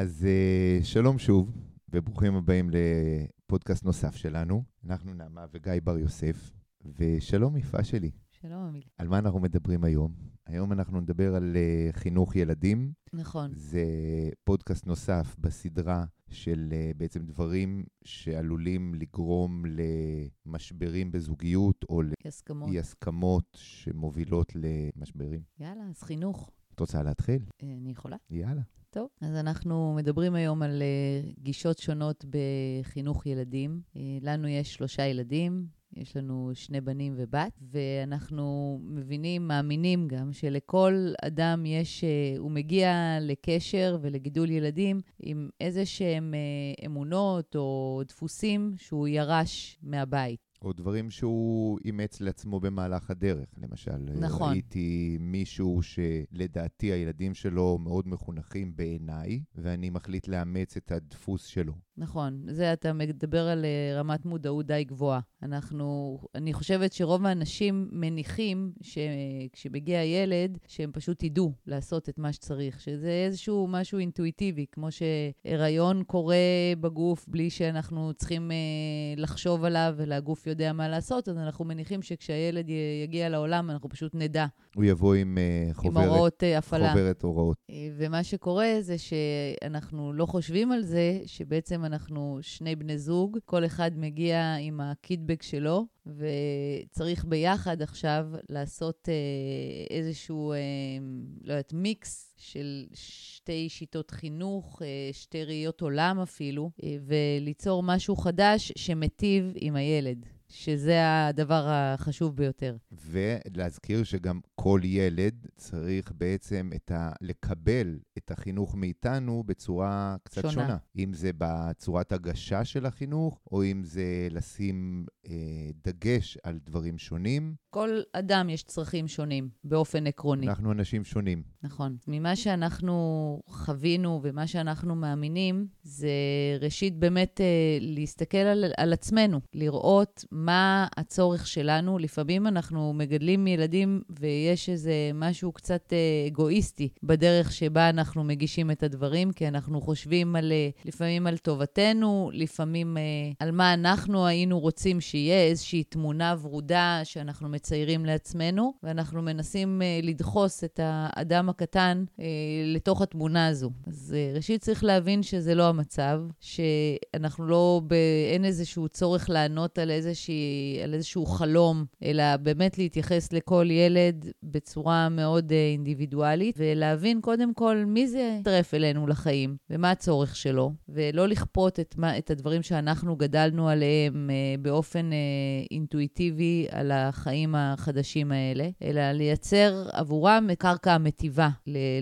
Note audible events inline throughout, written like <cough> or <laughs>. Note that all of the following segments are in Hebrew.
אז uh, שלום שוב, וברוכים הבאים לפודקאסט נוסף שלנו. אנחנו נעמה וגיא בר יוסף, ושלום יפה שלי. שלום, אמילי. על מה אנחנו מדברים היום? היום אנחנו נדבר על uh, חינוך ילדים. נכון. זה פודקאסט נוסף בסדרה של uh, בעצם דברים שעלולים לגרום למשברים בזוגיות, או לאי-הסכמות שמובילות למשברים. יאללה, אז חינוך. את רוצה להתחיל? אני יכולה. יאללה. טוב, אז אנחנו מדברים היום על uh, גישות שונות בחינוך ילדים. Uh, לנו יש שלושה ילדים, יש לנו שני בנים ובת, ואנחנו מבינים, מאמינים גם, שלכל אדם יש, uh, הוא מגיע לקשר ולגידול ילדים עם איזה שהם אמונות או דפוסים שהוא ירש מהבית. או דברים שהוא אימץ לעצמו במהלך הדרך. למשל, נכון. ראיתי מישהו שלדעתי הילדים שלו מאוד מחונכים בעיניי, ואני מחליט לאמץ את הדפוס שלו. נכון, זה אתה מדבר על אה, רמת מודעות די גבוהה. אנחנו, אני חושבת שרוב האנשים מניחים שכשמגיע ילד, שהם פשוט ידעו לעשות את מה שצריך, שזה איזשהו משהו אינטואיטיבי, כמו שהיריון קורה בגוף בלי שאנחנו צריכים אה, לחשוב עליו ולגוף יודע מה לעשות, אז אנחנו מניחים שכשהילד יגיע לעולם, אנחנו פשוט נדע. הוא יבוא עם uh, חוברת, עם הוראות uh, הפעלה. חוברת הוראות. ומה שקורה זה שאנחנו לא חושבים על זה, שבעצם אנחנו שני בני זוג, כל אחד מגיע עם הקידבק שלו, וצריך ביחד עכשיו לעשות אה, איזשהו, אה, לא יודעת, מיקס של שתי שיטות חינוך, אה, שתי ראיות עולם אפילו, אה, וליצור משהו חדש שמיטיב עם הילד. שזה הדבר החשוב ביותר. ולהזכיר שגם כל ילד צריך בעצם את ה... לקבל את החינוך מאיתנו בצורה קצת שונה. שונה. אם זה בצורת הגשה של החינוך, או אם זה לשים אה, דגש על דברים שונים. כל אדם יש צרכים שונים, באופן עקרוני. אנחנו אנשים שונים. נכון. ממה שאנחנו חווינו ומה שאנחנו מאמינים, זה ראשית באמת אה, להסתכל על, על עצמנו, לראות מה הצורך שלנו. לפעמים אנחנו מגדלים ילדים ויש איזה משהו קצת אה, אגואיסטי בדרך שבה אנחנו מגישים את הדברים, כי אנחנו חושבים על, אה, לפעמים על טובתנו, לפעמים אה, על מה אנחנו היינו רוצים שיהיה, איזושהי תמונה ורודה שאנחנו מציירים לעצמנו, ואנחנו מנסים לדחוס את האדם הקטן לתוך התמונה הזו. אז ראשית צריך להבין שזה לא המצב, שאנחנו לא. אין איזשהו צורך לענות על, איזושהי, על איזשהו חלום, אלא באמת להתייחס לכל ילד בצורה מאוד uh, אינדיבידואלית, ולהבין קודם כל מי זה יצטרף אלינו לחיים, ומה הצורך שלו, ולא לכפות את, מה, את הדברים שאנחנו גדלנו עליהם uh, באופן uh, אינטואיטיבי על החיים החדשים האלה, אלא לייצר עבורם קרקע מטיבה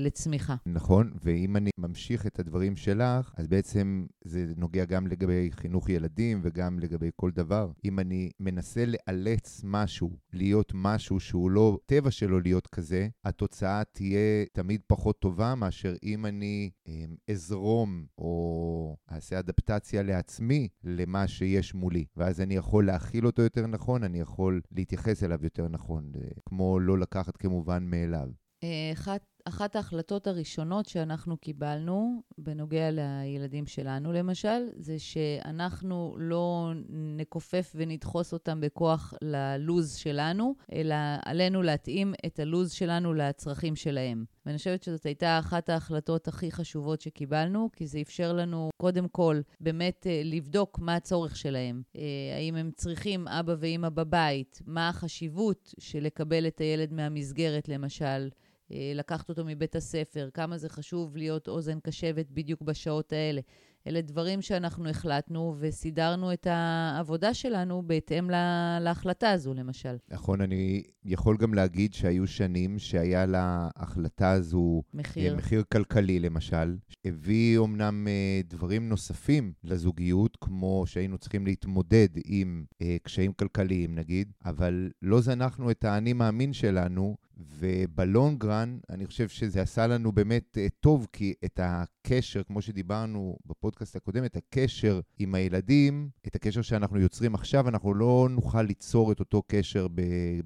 לצמיחה. נכון, ואם אני ממשיך את הדברים שלך, אז בעצם זה נוגע גם לגבי חינוך ילדים וגם לגבי כל דבר. אם אני מנסה לאלץ משהו להיות משהו שהוא לא טבע שלו להיות כזה, התוצאה תהיה תמיד פחות טובה מאשר אם אני אמ, אזרום או אעשה אדפטציה לעצמי למה שיש מולי. ואז אני יכול להכיל אותו יותר נכון, אני יכול להתייחס אליו יותר נכון, כמו לא לקחת כמובן מאליו. אה, אחת, אחת ההחלטות הראשונות שאנחנו קיבלנו בנוגע לילדים שלנו, למשל, זה שאנחנו לא נכופף ונדחוס אותם בכוח ללוז שלנו, אלא עלינו להתאים את הלוז שלנו לצרכים שלהם. ואני חושבת שזאת הייתה אחת ההחלטות הכי חשובות שקיבלנו, כי זה אפשר לנו, קודם כל, באמת אה, לבדוק מה הצורך שלהם. אה, האם הם צריכים אבא ואימא בבית? מה החשיבות של לקבל את הילד מהמסגרת, למשל? אה, לקחת אותו מבית הספר, כמה זה חשוב להיות אוזן קשבת בדיוק בשעות האלה. אלה דברים שאנחנו החלטנו וסידרנו את העבודה שלנו בהתאם לה, להחלטה הזו, למשל. נכון, אני יכול גם להגיד שהיו שנים שהיה להחלטה הזו מחיר, מחיר כלכלי, למשל. הביא אומנם אה, דברים נוספים לזוגיות, כמו שהיינו צריכים להתמודד עם אה, קשיים כלכליים, נגיד, אבל לא זנחנו את האני מאמין שלנו ובלונגרן, אני חושב שזה עשה לנו באמת uh, טוב, כי את הקשר, כמו שדיברנו בפודקאסט הקודם, את הקשר עם הילדים, את הקשר שאנחנו יוצרים עכשיו, אנחנו לא נוכל ליצור את אותו קשר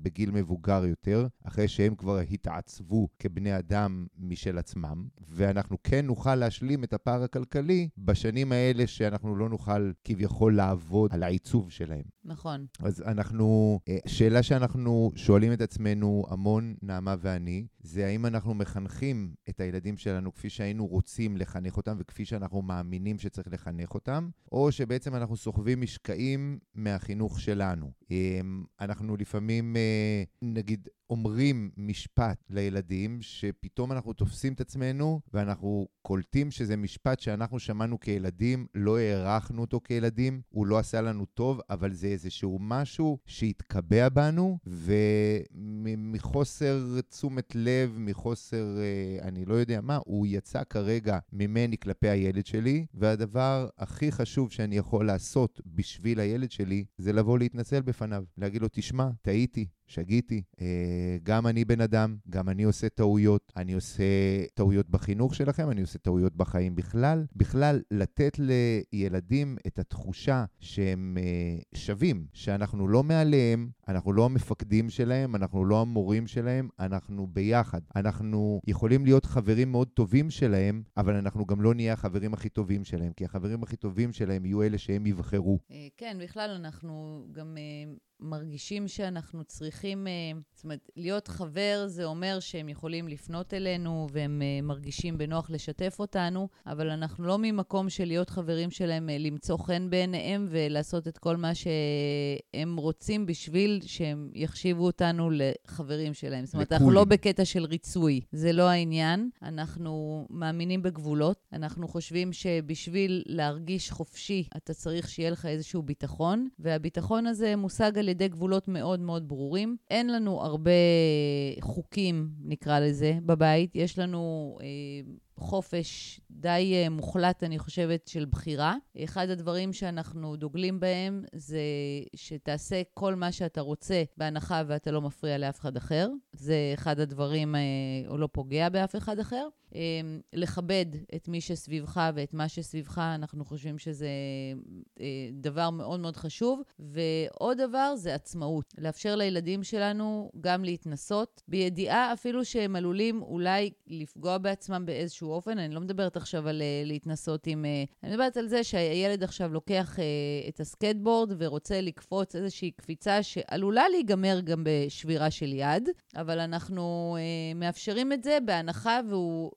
בגיל מבוגר יותר, אחרי שהם כבר התעצבו כבני אדם משל עצמם, ואנחנו כן נוכל להשלים את הפער הכלכלי בשנים האלה שאנחנו לא נוכל כביכול לעבוד על העיצוב שלהם. נכון. אז אנחנו, אה, שאלה שאנחנו שואלים את עצמנו המון, נעמה ואני, זה האם אנחנו מחנכים את הילדים שלנו כפי שהיינו רוצים לחנך אותם וכפי שאנחנו מאמינים שצריך לחנך אותם, או שבעצם אנחנו סוחבים משקעים מהחינוך שלנו. אמ, אנחנו לפעמים, אה, נגיד, אומרים משפט לילדים, שפתאום אנחנו תופסים את עצמנו ואנחנו קולטים שזה משפט שאנחנו שמענו כילדים, לא הערכנו אותו כילדים, הוא לא עשה לנו טוב, אבל זה איזשהו משהו שהתקבע בנו, ומחוסר תשומת לב, מחוסר, אה, אני לא יודע מה, הוא יצא כרגע ממני כלפי הילד שלי, והדבר הכי חשוב שאני יכול לעשות בשביל הילד שלי, זה לבוא להתנצל בפניו, להגיד לו, תשמע, טעיתי, שגיתי. אה, גם אני בן אדם, גם אני עושה טעויות. אני עושה טעויות בחינוך שלכם, אני עושה טעויות בחיים בכלל. בכלל, לתת לילדים את התחושה שהם אה, שווים, שאנחנו לא מעליהם, אנחנו לא המפקדים שלהם, אנחנו לא המורים שלהם, אנחנו ביחד. אנחנו יכולים להיות חברים מאוד טובים שלהם, אבל אנחנו גם לא נהיה החברים הכי טובים שלהם, כי החברים הכי טובים שלהם יהיו אלה שהם יבחרו. אה, כן, בכלל אנחנו גם... מרגישים שאנחנו צריכים, אה, זאת אומרת, להיות חבר זה אומר שהם יכולים לפנות אלינו והם אה, מרגישים בנוח לשתף אותנו, אבל אנחנו לא ממקום של להיות חברים שלהם, אה, למצוא חן בעיניהם ולעשות את כל מה שהם רוצים בשביל שהם יחשיבו אותנו לחברים שלהם. זאת אומרת, אנחנו לא בקטע של ריצוי, זה לא העניין. אנחנו מאמינים בגבולות, אנחנו חושבים שבשביל להרגיש חופשי, אתה צריך שיהיה לך איזשהו ביטחון, והביטחון הזה מושג על ידי גבולות מאוד מאוד ברורים. אין לנו הרבה חוקים, נקרא לזה, בבית. יש לנו... אה, חופש די uh, מוחלט, אני חושבת, של בחירה. אחד הדברים שאנחנו דוגלים בהם זה שתעשה כל מה שאתה רוצה בהנחה ואתה לא מפריע לאף אחד אחר. זה אחד הדברים, או לא פוגע באף אחד אחר. Um, לכבד את מי שסביבך ואת מה שסביבך, אנחנו חושבים שזה דבר מאוד מאוד חשוב. ועוד דבר זה עצמאות. לאפשר לילדים שלנו גם להתנסות, בידיעה אפילו שהם עלולים אולי לפגוע בעצמם באיזשהו אופן. אני לא מדברת עכשיו על uh, להתנסות עם... Uh, אני מדברת על זה שהילד עכשיו לוקח uh, את הסקטבורד ורוצה לקפוץ איזושהי קפיצה שעלולה להיגמר גם בשבירה של יד, אבל אנחנו מאפשרים את זה בהנחה והוא...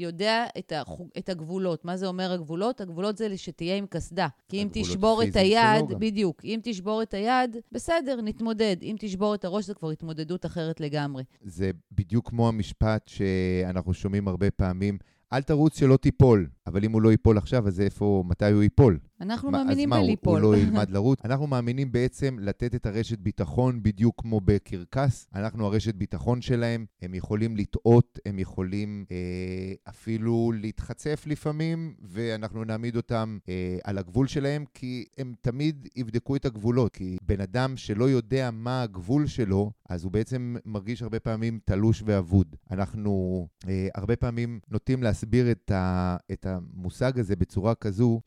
יודע את, החוג, את הגבולות. מה זה אומר הגבולות? הגבולות זה שתהיה עם קסדה. כי אם תשבור את היד, בדיוק, אם תשבור את היד, בסדר, נתמודד. אם תשבור את הראש, זו כבר התמודדות אחרת לגמרי. זה בדיוק כמו המשפט שאנחנו שומעים הרבה פעמים, אל תרוץ שלא תיפול. אבל אם הוא לא ייפול עכשיו, אז איפה, מתי הוא ייפול? אנחנו מאמינים בליפול. אז מה, הוא, הוא לא <laughs> ילמד לרוץ? אנחנו מאמינים בעצם לתת את הרשת ביטחון בדיוק כמו בקרקס. אנחנו הרשת ביטחון שלהם, הם יכולים לטעות, הם יכולים אה, אפילו להתחצף לפעמים, ואנחנו נעמיד אותם אה, על הגבול שלהם, כי הם תמיד יבדקו את הגבולות. כי בן אדם שלא יודע מה הגבול שלו, אז הוא בעצם מרגיש הרבה פעמים תלוש ואבוד. אנחנו אה, הרבה פעמים נוטים להסביר את, ה, את המושג הזה בצורה כזו,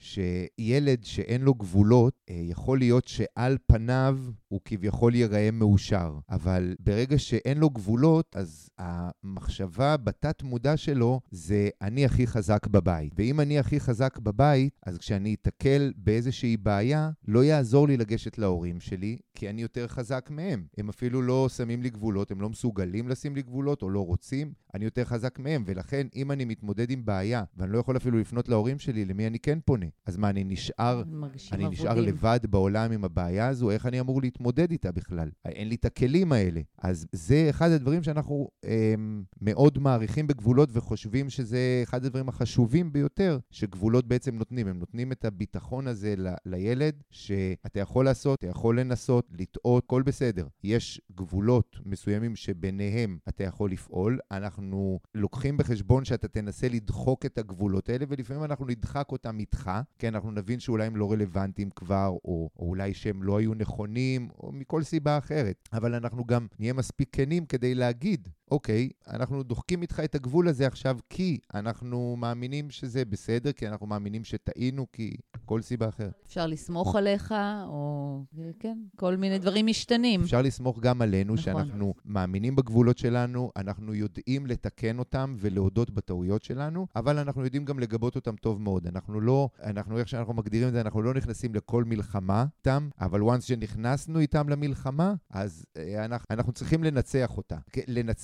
שילד שאין לו גבולות, אה, יכול להיות שעל פניו הוא כביכול ייראה מאושר. אבל ברגע שאין לו גבולות, אז המחשבה בתת-מודע שלו זה אני הכי חזק בבית. ואם אני הכי חזק בבית, אז כשאני אתקל באיזושהי בעיה, לא יעזור לי לגשת להורים שלי, כי אני יותר חזק מהם. הם אפילו לא שמים לי גבולות, הם לא מסוגלים לשים לי גבולות או לא רוצים, אני יותר חזק מהם. ולכן, אם אני מתמודד עם בעיה, ואני לא יכול אפילו לפנות להורים שלי, למי אני כן פונה? אז מה, אני נשאר, אני נשאר לבד בעולם עם הבעיה הזו? איך אני אמור להתמודד איתה בכלל? אין לי את הכלים האלה. אז זה אחד הדברים שאנחנו אה, מאוד מעריכים בגבולות וחושבים שזה אחד הדברים החשובים ביותר שגבולות בעצם נותנים. הם נותנים את הביטחון הזה ל, לילד, שאתה יכול לעשות, אתה יכול לנסות, לטעות, הכל בסדר. יש גבולות מסוימים שביניהם אתה יכול לפעול. אנחנו לוקחים בחשבון שאתה תנסה לדחוק את הגבולות האלה, ולפעמים אנחנו נדחק אותם איתך, כי אנחנו נבין שאולי הם לא רלוונטיים כבר, או, או אולי שהם לא היו נכונים, או מכל סיבה אחרת. אבל אנחנו גם נהיה מספיק כנים כדי להגיד, אוקיי, אנחנו דוחקים איתך את הגבול הזה עכשיו כי אנחנו מאמינים שזה בסדר, כי אנחנו מאמינים שטעינו, כי כל סיבה אחרת. אפשר לסמוך עליך, או כן, כל מיני דברים משתנים. אפשר לסמוך גם עלינו, נכון. שאנחנו מאמינים בגבולות שלנו, אנחנו יודעים לתקן אותם ולהודות בטעויות שלנו, אבל אנחנו יודעים גם לגבות אותם טוב מאוד. אנחנו לא, אנחנו, איך שאנחנו מגדירים את זה, אנחנו לא נכנסים לכל מלחמה איתם, אבל once שנכנסנו איתם למלחמה, אז אה, אנחנו, אנחנו צריכים לנצח אותה. כ-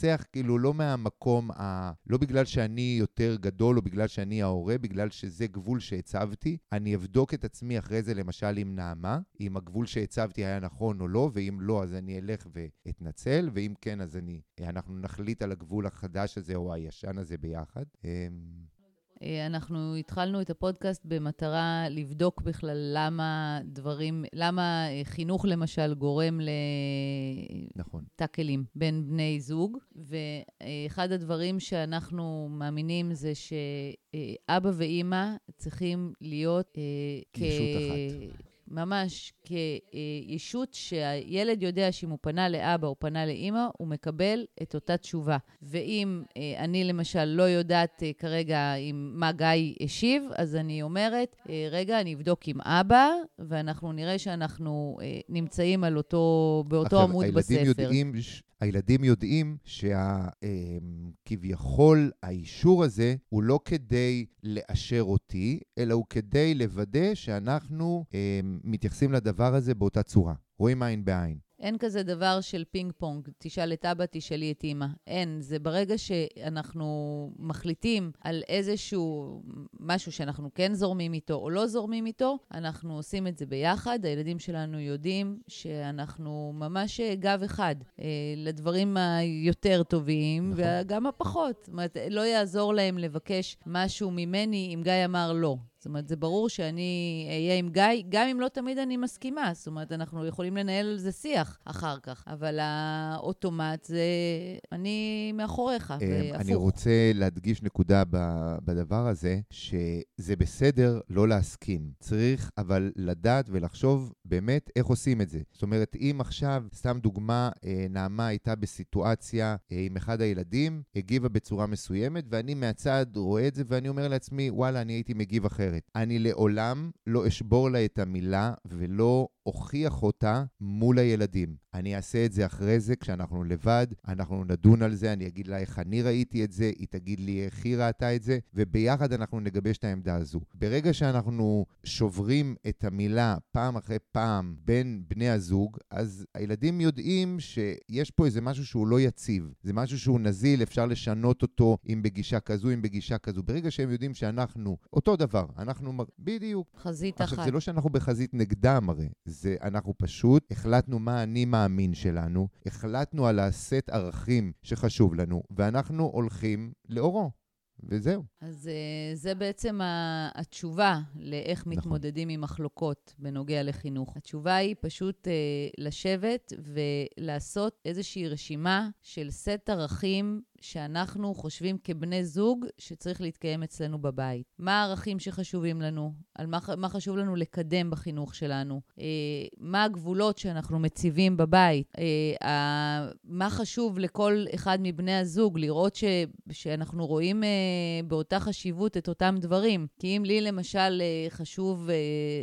לנצח כאילו לא מהמקום, ה, לא בגלל שאני יותר גדול או בגלל שאני ההורה, בגלל שזה גבול שהצבתי. אני אבדוק את עצמי אחרי זה, למשל עם נעמה, אם הגבול שהצבתי היה נכון או לא, ואם לא, אז אני אלך ואתנצל, ואם כן, אז אני, אנחנו נחליט על הגבול החדש הזה או הישן הזה ביחד. אה, אנחנו התחלנו את הפודקאסט במטרה לבדוק בכלל למה דברים, למה אה, חינוך למשל גורם נכון. לטאקלים בין בני זוג, ואחד הדברים שאנחנו מאמינים זה שאבא ואימא צריכים להיות אה, ישות אחת. ממש כישות שהילד יודע שאם הוא פנה לאבא או פנה לאימא, הוא מקבל את אותה תשובה. ואם אה, אני למשל לא יודעת אה, כרגע עם מה גיא השיב, אז אני אומרת, אה, רגע, אני אבדוק עם אבא, ואנחנו נראה שאנחנו נמצאים על אותו, באותו עכשיו, עמוד הילדים בספר. יודעים, ש- הילדים יודעים שכביכול האישור הזה הוא לא כדי לאשר אותי, אלא הוא כדי לוודא שאנחנו אמ, מתייחסים לדבר הזה באותה צורה. רואים עין בעין. אין כזה דבר של פינג פונג, תשאל את אבא, תשאלי את אימא. אין. זה ברגע שאנחנו מחליטים על איזשהו משהו שאנחנו כן זורמים איתו או לא זורמים איתו, אנחנו עושים את זה ביחד. הילדים שלנו יודעים שאנחנו ממש גב אחד אה, לדברים היותר טובים נכון. וגם הפחות. זאת אומרת, לא יעזור להם לבקש משהו ממני אם גיא אמר לא. זאת אומרת, זה ברור שאני אהיה עם גיא, גם אם לא תמיד אני מסכימה. זאת אומרת, אנחנו יכולים לנהל על זה שיח אחר כך, אבל האוטומט זה אני מאחוריך, אמ, והפוך. אני רוצה להדגיש נקודה בדבר הזה, שזה בסדר לא להסכים. צריך אבל לדעת ולחשוב באמת איך עושים את זה. זאת אומרת, אם עכשיו, סתם דוגמה, אה, נעמה הייתה בסיטואציה אה, עם אחד הילדים, הגיבה בצורה מסוימת, ואני מהצד רואה את זה ואני אומר לעצמי, וואלה, אני הייתי מגיב אחרת. אני לעולם לא אשבור לה את המילה ולא אוכיח אותה מול הילדים. אני אעשה את זה אחרי זה, כשאנחנו לבד, אנחנו נדון על זה, אני אגיד לה איך אני ראיתי את זה, היא תגיד לי איך היא ראתה את זה, וביחד אנחנו נגבש את העמדה הזו. ברגע שאנחנו שוברים את המילה פעם אחרי פעם בין בני הזוג, אז הילדים יודעים שיש פה איזה משהו שהוא לא יציב. זה משהו שהוא נזיל, אפשר לשנות אותו אם בגישה כזו, אם בגישה כזו. ברגע שהם יודעים שאנחנו אותו דבר, אנחנו... מר- בדיוק. חזית עכשיו, אחת. זה לא שאנחנו בחזית נגדם הרי, זה אנחנו פשוט החלטנו מה אני מאמין שלנו, החלטנו על הסט ערכים שחשוב לנו, ואנחנו הולכים לאורו, וזהו. אז אה, זה בעצם התשובה לאיך נכון. מתמודדים עם מחלוקות בנוגע לחינוך. התשובה היא פשוט אה, לשבת ולעשות איזושהי רשימה של סט ערכים שאנחנו חושבים כבני זוג שצריך להתקיים אצלנו בבית. מה הערכים שחשובים לנו? על מה, מה חשוב לנו לקדם בחינוך שלנו? אה, מה הגבולות שאנחנו מציבים בבית? אה, ה- מה חשוב לכל אחד מבני הזוג? לראות ש, שאנחנו רואים אה, באותה חשיבות את אותם דברים. כי אם לי למשל אה, חשוב, אה,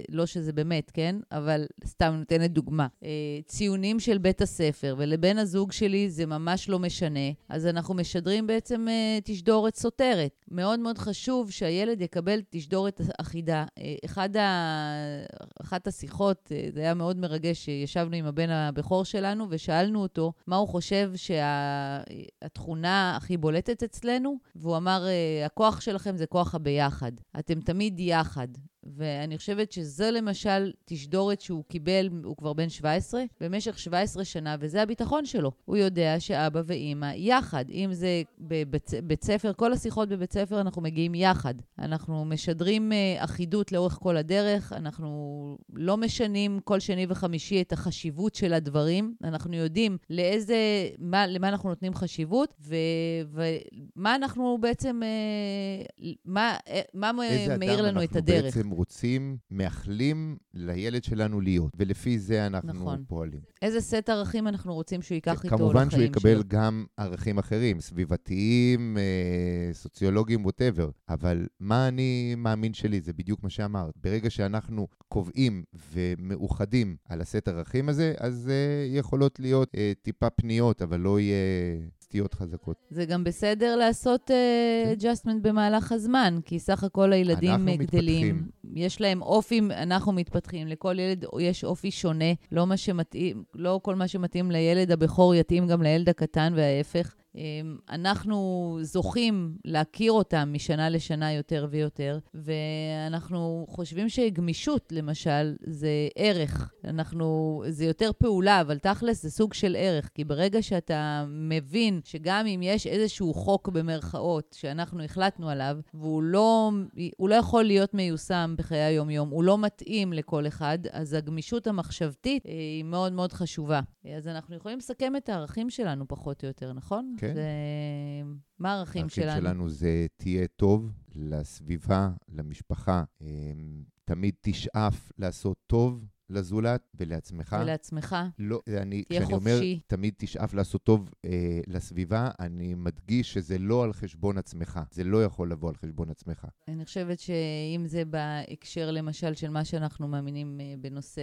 לא שזה באמת, כן? אבל סתם נותנת דוגמה. אה, ציונים של בית הספר, ולבן הזוג שלי זה ממש לא משנה, אז אנחנו משדרים בעצם אה, תשדורת סותרת. מאוד מאוד חשוב שהילד יקבל תשדורת אחידה. אה, אחד ה... אחת השיחות, אה, זה היה מאוד מרגש, שישבנו עם הבן הבכור שלנו ושאלנו אותו מה הוא חושב שהתכונה הכי בולטת אצלנו, והוא אמר, הכוח שלכם זה כוח הביחד. אתם תמיד יחד. ואני חושבת שזו למשל תשדורת שהוא קיבל, הוא כבר בן 17, במשך 17 שנה, וזה הביטחון שלו. הוא יודע שאבא ואימא יחד, אם זה בבית בית ספר, כל השיחות בבית ספר אנחנו מגיעים יחד. אנחנו משדרים uh, אחידות לאורך כל הדרך, אנחנו לא משנים כל שני וחמישי את החשיבות של הדברים, אנחנו יודעים לאיזה, מה, למה אנחנו נותנים חשיבות, ו, ומה אנחנו בעצם, uh, מה, uh, מה מאיר לנו את הדרך. איזה אדם אנחנו בעצם רוצים, מאחלים לילד שלנו להיות, ולפי זה אנחנו נכון. פועלים. איזה סט ערכים אנחנו רוצים שהוא ייקח איתו לחיים שלו. כמובן שהוא יקבל גם ערכים אחרים, סביבתיים, אה, סוציולוגיים, ווטאבר, אבל מה אני מאמין שלי, זה בדיוק מה שאמרת. ברגע שאנחנו קובעים ומאוחדים על הסט ערכים הזה, אז אה, יכולות להיות אה, טיפה פניות, אבל לא יהיה סטיות חזקות. זה גם בסדר לעשות uh, כן. במהלך הזמן, כי סך הכל הילדים אנחנו גדלים. מתפתחים. יש להם אופי, אנחנו מתפתחים. לכל ילד יש אופי שונה. לא, מה שמתאים, לא כל מה שמתאים לילד הבכור יתאים גם לילד הקטן וההפך. אמ, אנחנו זוכים להכיר אותם משנה לשנה יותר ויותר, ואנחנו חושבים שגמישות, למשל, זה ערך. אנחנו, זה יותר פעולה, אבל תכלס זה סוג של ערך, כי ברגע שאתה מבין שגם אם יש איזשהו חוק במרכאות שאנחנו החלטנו עליו, והוא לא, לא יכול להיות מיושם בחיי היום-יום, הוא לא מתאים לכל אחד, אז הגמישות המחשבתית אה, היא מאוד מאוד חשובה. אז אנחנו יכולים לסכם את הערכים שלנו פחות או יותר, נכון? כן. זה... מה הערכים שלנו? הערכים שלנו זה תהיה טוב לסביבה, למשפחה. אמ, תמיד תשאף לעשות טוב לזולת ולעצמך. ולעצמך. לא, אני, תהיה כשאני חופשי. אומר תמיד תשאף לעשות טוב אה, לסביבה, אני מדגיש שזה לא על חשבון עצמך. זה לא יכול לבוא על חשבון עצמך. אני חושבת שאם זה בהקשר, למשל, של מה שאנחנו מאמינים אה, בנושא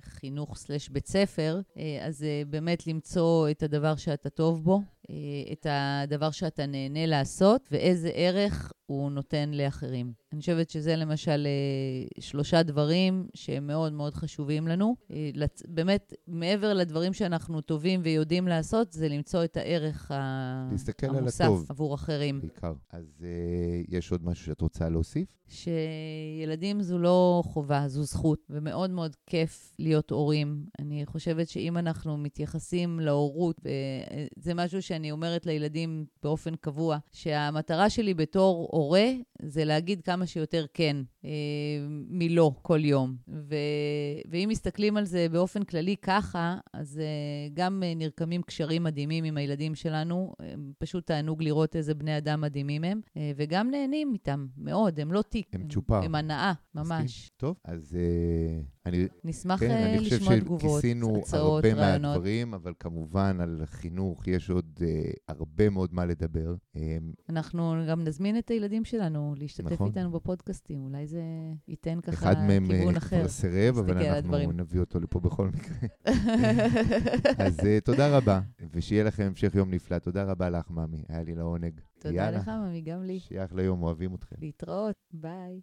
חינוך סלש בית ספר, אה, אז אה, באמת למצוא את הדבר שאתה טוב בו, אה, את הדבר שאתה נהנה לעשות, ואיזה ערך הוא נותן לאחרים. אני חושבת שזה למשל אה, שלושה דברים שהם מאוד מאוד חשובים לנו. אה, באמת, מעבר לדברים שאנחנו טובים ויודעים לעשות, זה למצוא את הערך המוסף עבור אחרים. בעיקר. אז יש עוד משהו שאת רוצה להוסיף? שילדים זו לא חובה, זו זכות, ומאוד מאוד כיף להיות הורים. אני חושבת שאם אנחנו מתייחסים להורות, זה משהו שאני אומרת לילדים באופן קבוע, שהמטרה שלי בתור הורה זה להגיד כמה שיותר כן אה, מלא כל יום. ו, ואם מסתכלים על זה באופן כללי ככה, אז אה, גם אה, נרקמים קשרים מדהימים עם הילדים שלנו. אה, פשוט תענוג לראות איזה בני אדם מדהימים הם, אה, וגם נהנים איתם מאוד, הם לא תיק. הם צ'ופר. הם הנאה, ממש. טוב, אז אה, אני... נשמח כן, אה, לשמוע תגובות, הצעות, רעיונות. אני חושב שכיסינו הרבה מהדברים, אבל כמובן על חינוך יש עוד אה, הרבה מאוד מה לדבר. אה, אנחנו גם נזמין את הילדים שלנו להשתתף נכון. איתנו בפודקאסטים, אולי זה ייתן ככה מהם כיוון אחר. אחד מהם כבר סירב, אבל אנחנו נביא אותו לפה בכל מקרה. <laughs> אז uh, תודה רבה, ושיהיה לכם המשך יום נפלא. תודה רבה לך, ממי, היה לי לעונג. תודה יאללה. לך, ממי, גם לי. שיהיה אחלה יום, אוהבים אתכם. להתראות, ביי.